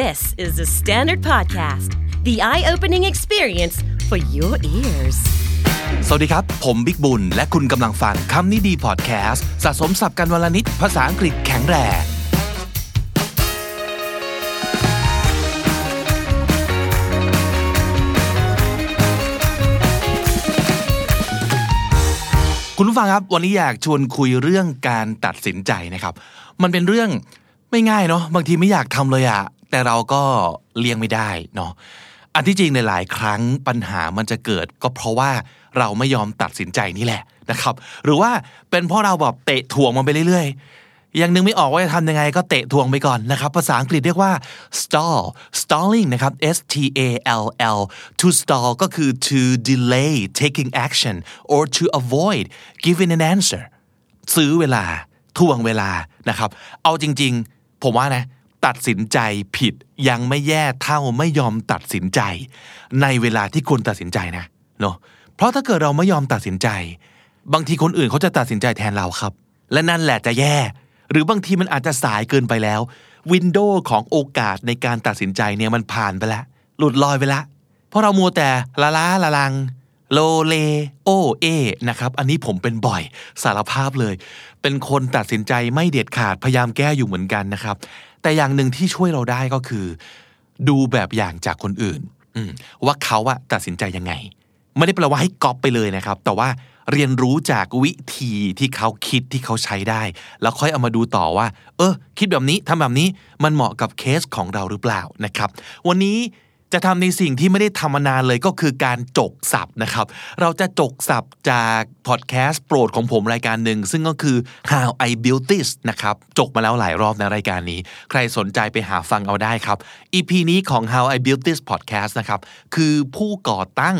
This is the Standard Podcast, the eye opening experience for your ears. สวัสดีครับ ผมบิ๊กบุญ และคุณกำลังฟังคำนี้ดีพอดแคสต์สะสมสับกันวลนิดภาษาอังกฤษแข็งแรงคุณผู้ฟังครับ วันนี้อยากชวนคุยเรื่องการตัดสินใจนะครับ มันเป็นเรื่องไม่ง่ายเนาะบางทีไม่อยากทำเลยอะ แต่เราก็เลี่ยงไม่ได้เนาะอันที่จริงในหลายครั้งปัญหามันจะเกิด ก็เพราะว่าเราไม่ยอมตัดสินใจนี่แหละนะครับ หรือว่าเป็นเพราะเราแบบเตะถ่วงมันไปเรื่อยๆ ยังนึกไม่ออกว่าจะทำยังไงก็เตะถ่วงไปก่อนนะครับ ภาษาอังกฤษเรียกว่า stall stalling นะครับ S T A L L to stall ก็คือ to delay taking action or to avoid giving an answer ซื้อเวลาท่วงเวลานะครับ เอาจริง ๆ ผมว่านะ ตัดสินใจผิดยังไม่แย่เท่าไม่ยอมตัดสินใจ ในเวลาที่ควรตัดสินใจนะเนาะเพราะถ้าเกิดเราไม่ยอมตัดสินใจ บางทีคนอื่นเขาจะตัดสินใจแทนเราครับ และนั่นแหละจะแย่ หรือบางทีมันอาจจะสายเกินไปแล้ววินโดว์ของโอกาสในการตัดสินใจเนี่ยมันผ่านไปแล้วหลุดลอยไปแล้วเพราะเรามัวแต่ละล้าละลังโลเลโอเอนะครับ อันนี้ผมเป็นบ่อยสารภาพเลย เป็นคนตัดสินใจไม่เด็ดขาดพยายามแก้อยู่เหมือนกันนะครับ แต่อย่างหนึ่งที่ช่วยเราได้ก็คือ ดูแบบอย่างจากคนอื่นว่าเขาอะตัดสินใจยังไง ไม่ได้แปลว่าให้ก๊อปไปเลยนะครับ แต่ว่าเรียนรู้จากวิธีที่เขาคิดที่เขาใช้ได้ แล้วค่อยเอามาดูต่อว่า เออ คิดแบบนี้ทำแบบนี้มันเหมาะกับเคสของเราหรือเปล่านะครับ วันนี้ จะทำในสิ่งที่ไม่ได้ทำมานานเลยก็คือการจกสับนะครับ เราจะจกสับจากพอดแคสต์โปรดของผมรายการหนึ่ง ซึ่งก็คือ How I Built This นะครับ จกมาแล้วหลายรอบในรายการนี้ ใครสนใจไปหาฟังเอาได้ครับ EP นี้ของ How I Built This Podcast นะครับ คือผู้ก่อตั้ง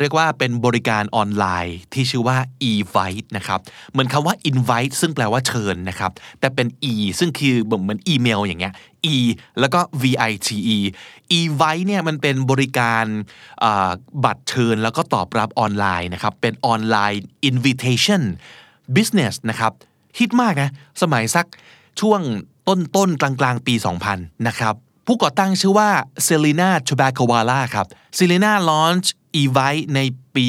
เรียกว่าเป็นบริการออนไลน์ที่ชื่อว่า e-vite นะครับเหมือนคำว่า invite ซึ่งแปลว่าเชิญนะครับ แต่เป็น e ซึ่งคือเหมือนอีเมลอย่างเงี้ย e แล้วก็ vite e-vite เนี่ยมันเป็นบริการบัตรเชิญแล้วก็ตอบรับออนไลน์นะครับ เป็นออนไลน์ invitation business นะครับฮิตมากนะสมัยสักช่วงต้นต้นๆกลางกลางๆปี 2000 นะครับ ผู้ก่อตั้งชื่อว่าเซลีนาทูบา c วา l a ครับเซลีนาลอนช์อีไวในปี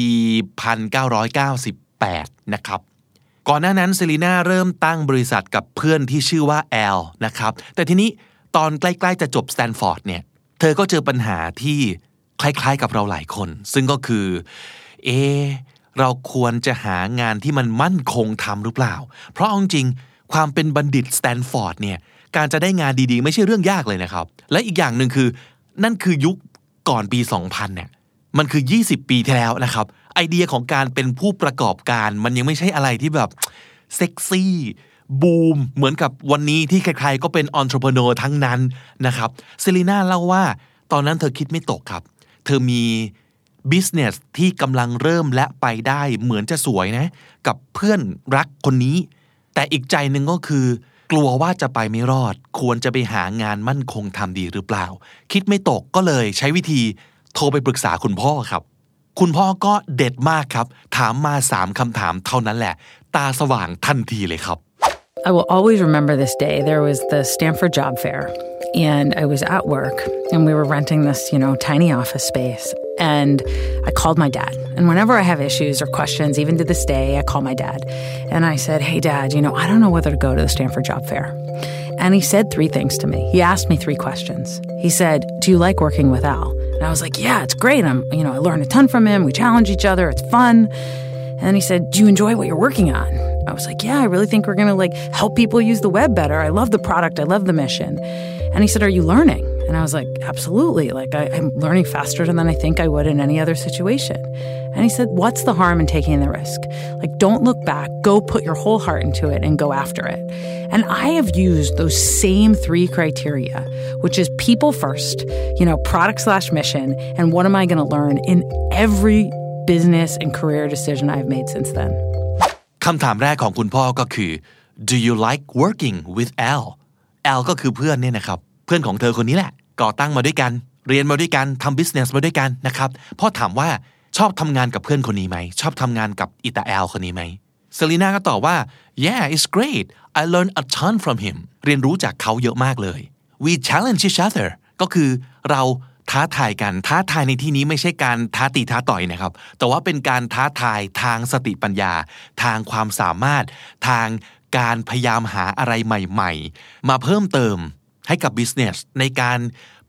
1998 นะครับก่อนหน้านั้นเซลีนาเริ่มตั้งบริษัทกับเพื่อนที่ชื่อว่าแอลนะครับแต่ทีนี้ ตอนใกล้ๆจะจบสแตนฟอร์ดเนี่ยเธอก็เจอปัญหาที่คล้ายๆกับเราหลายคน ซึ่งก็คือ เอ เราควรจะหางานที่มันมั่นคงทำหรือเปล่า เพราะเอาจริงความเป็นบัณฑิตสแตนฟอร์ดเนี่ยการจะได้งานดีๆ ไม่ใช่เรื่องยากเลยนะครับ และอีกอย่างหนึ่งคือ นั่นคือยุคก่อนปี 2000เนี่ยมันคือ 20 ปีที่แล้วนะครับ ไอเดียของการเป็นผู้ประกอบการมันยังไม่ใช่อะไรที่แบบเซ็กซี่ บูมเหมือนกับวันนี้ที่ใครๆก็เป็นอ n น r e p r e n e u r ทั้งนั้นนะครับเซรีนาเล่าว่าตอนนั้นเธอคิดไม่ตกครับ เธอมี business ที่กำลังเริ่มและไปได้เหมือนจะสวยนะ กับเพื่อนรักคนนี้ แต่อีกใจหนึ่งก็คือ กลัวว่าจะไปไม่รอด ควรจะไปหางานมั่นคงทำดีหรือเปล่า คิดไม่ตกก็เลยใช้วิธีโทรไปปรึกษาคุณพ่อครับ คุณพ่อก็เด็ดมากครับ ถามมาสามคำถามเท่านั้นแหละ ตาสว่างทันทีเลยครับ I will always remember this day. There was the Stanford Job Fair, and I was at work, and we were renting this, you know, tiny office space. And I called my dad. And whenever I have issues or questions, even to this day, I call my dad. And I said, Hey, dad, you know, I don't know whether to go to the Stanford Job Fair. And he said three things to me. He asked me three questions. He said, Do you like working with Al? And I was like, Yeah, it's great. I'm, you know, I learned a ton from him. We challenge each other. It's fun. And then he said, Do you enjoy what you're working on? I was like, Yeah, I really think we're going to like help people use the web better. I love the product. I love the mission. And he said, Are you learning? And I was like, Absolutely. Like, I, I'm learning faster than I think I would in any other situation. And he said, What's the harm in taking the risk? Like, don't look back. Go put your whole heart into it and go after it. And I have used those same three criteria, which is people first, you know, product slash mission, and what am I going to learn in every business and career decision I've made since then. คำถามแรกของคุณพ่อก็คือ do you like working with Al Al ก็คือเพื่อนเนี่ยนะครับ เพื่อนของเธอคนนี้แหละ ก่อตั้งมาด้วยกัน เรียนมาด้วยกันทำ business มาด้วยกันนะครับพ่อถามว่าชอบทำงานกับเพื่อนคนนี้ไหม ชอบทำงานกับอิตาแอลคนนี้ไหมเซลีนาก็ตอบว่า yeah it's great I learned a ton from him เรียนรู้จากเขาเยอะมากเลย we challenge each other ก็คือเรา ท้าทายกัน ท้าทายในที่นี้ไม่ใช่การท้าตีท้าต่อยนะครับ แต่ว่าเป็นการท้าทายทางสติปัญญา ทางความสามารถ ทางการพยายามหาอะไรใหม่ ๆ มาเพิ่มเติมให้กับ business ในการ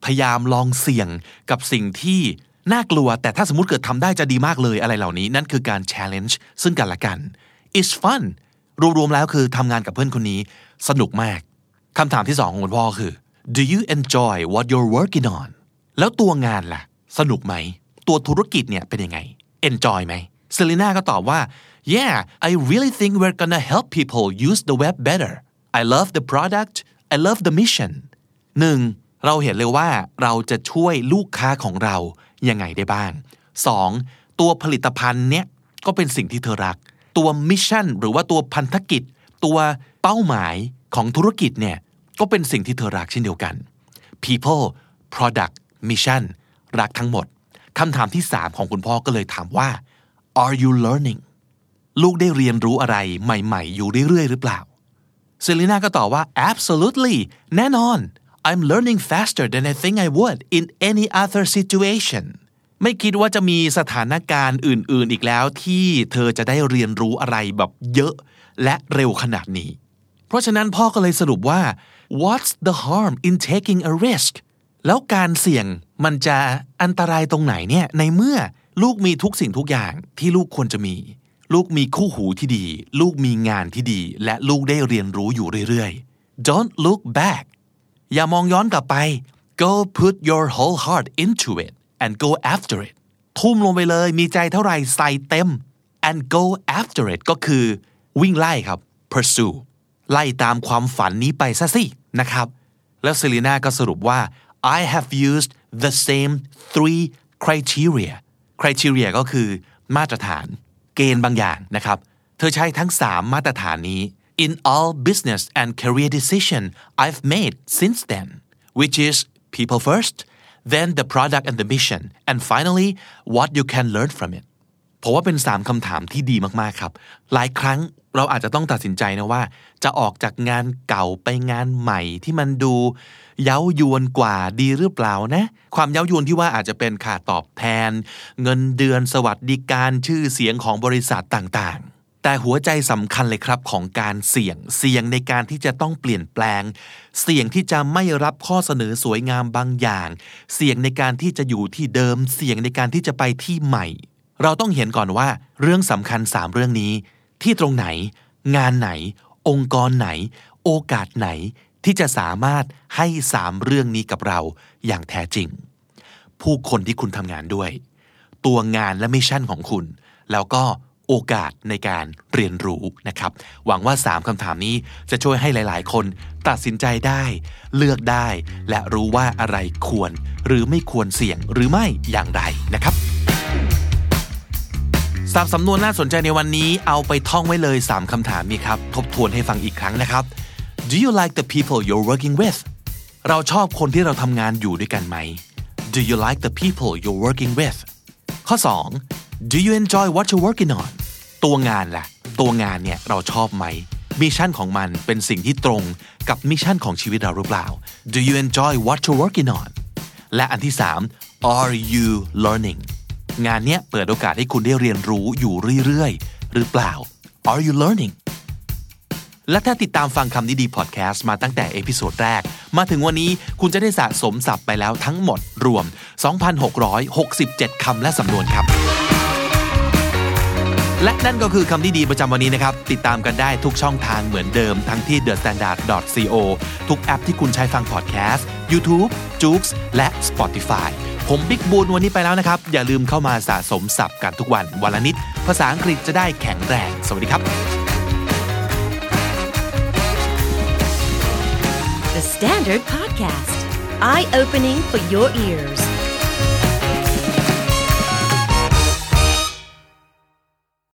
พยายามลองเสี่ยงกับสิ่งที่น่ากลัว แต่ถ้าสมมติเกิดทำได้จะดีมากเลยอะไรเหล่านี้ นั่นคือการ challenge ซึ่งกันและกัน it's fun รวมๆแล้วคือทำงานกับเพื่อนคนนี้สนุกมากคำถามที่สองของคุณพ่อคือ do you enjoy what you're working on แล้วตัวงานล่ะ สนุกไหม ตัวธุรกิจเนี่ยเป็นยังไง enjoy ไหมเซเลน่าก็ตอบว่า yeah I really think we're gonna help people use the web better I love the product I love the mission หนึ่งเราเห็นเลยว่าเราจะช่วยลูกค้าของเรายังไงได้บ้าง 2. ตัวผลิตภัณฑ์เนี้ยก็เป็นสิ่งที่เธอรัก ตัวมิชชั่นหรือว่าตัวพันธกิจ ตัวเป้าหมายของธุรกิจเนี่ยก็เป็นสิ่งที่เธอรักเช่นเดียวกัน people product mission รักทั้งหมดคำถามที่ 3 ของคุณพ่อก็เลยถามว่า are you learning ลูกได้เรียนรู้อะไรใหม่ๆ อยู่เรื่อยๆ หรือเปล่าเซลีน่าก็ตอบว่า absolutely แน่นอน I'm learning faster than I think I would in any other situation ไม่คิดว่าจะมีสถานการณ์อื่นๆ อีกแล้วที่เธอจะได้เรียนรู้อะไรแบบเยอะและเร็วขนาดนี้ เพราะฉะนั้นพ่อก็เลยสรุปว่า what's the harm in taking a risk แล้วการเสี่ยงมันจะอันตรายตรงไหนเนี่ยในเมื่อลูกมีทุกสิ่งทุกอย่างที่ลูกควรจะมี ลูกมีคู่หูที่ดี ลูกมีงานที่ดี และลูกได้เรียนรู้อยู่เรื่อยๆ don't look back อย่ามองย้อนกลับไป go put your whole heart into it and go after it ทุ่มลงไปเลยมีใจเท่าไหร่ใส่เต็ม and go after it ก็คือ วิ่งไล่ครับ pursue ไล่ตามความฝันนี้ไปซะสินะครับ แล้วเซลีนาก็สรุปว่า I have used the same three criteria criteria ก็คือ มาตรฐาน เกณฑ์บางอย่างนะครับ เธอใช้ทั้ง 3 มาตรฐานนี้ in all business and career decision I've made since then which is people first then the product and the mission and finally what you can learn from it ผมว่าเป็น 3คำถามที่ดีมากๆครับ หลายครั้ง เราอาจจะต้องตัดสินใจนะว่า จะออกจากงานเก่าไปงานใหม่ที่มันดู เย้ายวนกว่าดีหรือเปล่านะ ความเย้ายวนที่ว่าอาจจะเป็นค่าตอบแทน เงินเดือนสวัสดิการชื่อเสียงของบริษัทต่างๆ แต่หัวใจสำคัญเลยครับของการเสี่ยงเสี่ยงในการที่จะต้องเปลี่ยนแปลง เสี่ยงที่จะไม่รับข้อเสนอสวยงามบางอย่าง เสี่ยงในการที่จะอยู่ที่เดิม เสี่ยงในการที่จะไปที่ใหม่ เราต้องเห็นก่อนว่า เรื่องสำคัญ3เรื่องนี้ ที่ตรงไหน งานไหน องค์กรไหน โอกาสไหน ที่จะสามารถให้3เรื่องนี้กับเราอย่างแท้จริง ผู้คนที่คุณทำงานด้วย ตัวงานและมิชชั่นของคุณ แล้วก็โอกาสในการเรียนรู้นะครับ หวังว่า 3คำถามนี้จะช่วยให้หลาย ๆ คนตัดสินใจได้ เลือกได้ และรู้ว่าอะไรควร หรือไม่ควรเสี่ยงหรือไม่อย่างไรนะครับ ศัพท์สำนวนน่าสนใจในวันนี้เอาไปท่องไว้เลย 3คำถามนี้ครับ ทบทวนให้ฟังอีกครั้งนะครับ Do you like the people you're working with เราชอบคนที่เราทำงานอยู่ด้วยกันไหม Do you like the people you're working with ข้อ 2 Do you enjoy what you're working on ตัวงานล่ะ ตัวงานเนี่ยเราชอบไหม mission ของมันเป็นสิ่งที่ตรงกับ mission ของชีวิตเราหรือเปล่า Do you enjoy what you're working on และอันที่ 3 Are you learning งานเนี้ยเปิดโอกาสให้คุณได้เรียนรู้อยู่เรื่อยๆ หรือเปล่า Are you learning และถ้าติดตามฟังคำนี้ดีพอดแคสต์มาตั้งแต่ episode แรก มาถึงวันนี้คุณจะได้สะสมศัพท์ไปแล้วทั้งหมดรวม 2,667 คำและสำนวนครับ และนั่นก็คือคำที่ดีประจำวันนี้นะครับ ติดตามกันได้ทุกช่องทางเหมือนเดิม ทั้งที่ thestandard.co ทุกแอปที่คุณใช้ฟังพอดแคสต์ YouTube, j o o x และ Spotify ผมบิ๊กบูนวันนี้ไปแล้วนะครับ อย่าลืมเข้ามาสะสมศัพท์กันทุกวันวันละนิด ภาษาอังกฤษจะได้แข็งแรง สวัสดีครับ The Standard Podcast, eye opening for your ears.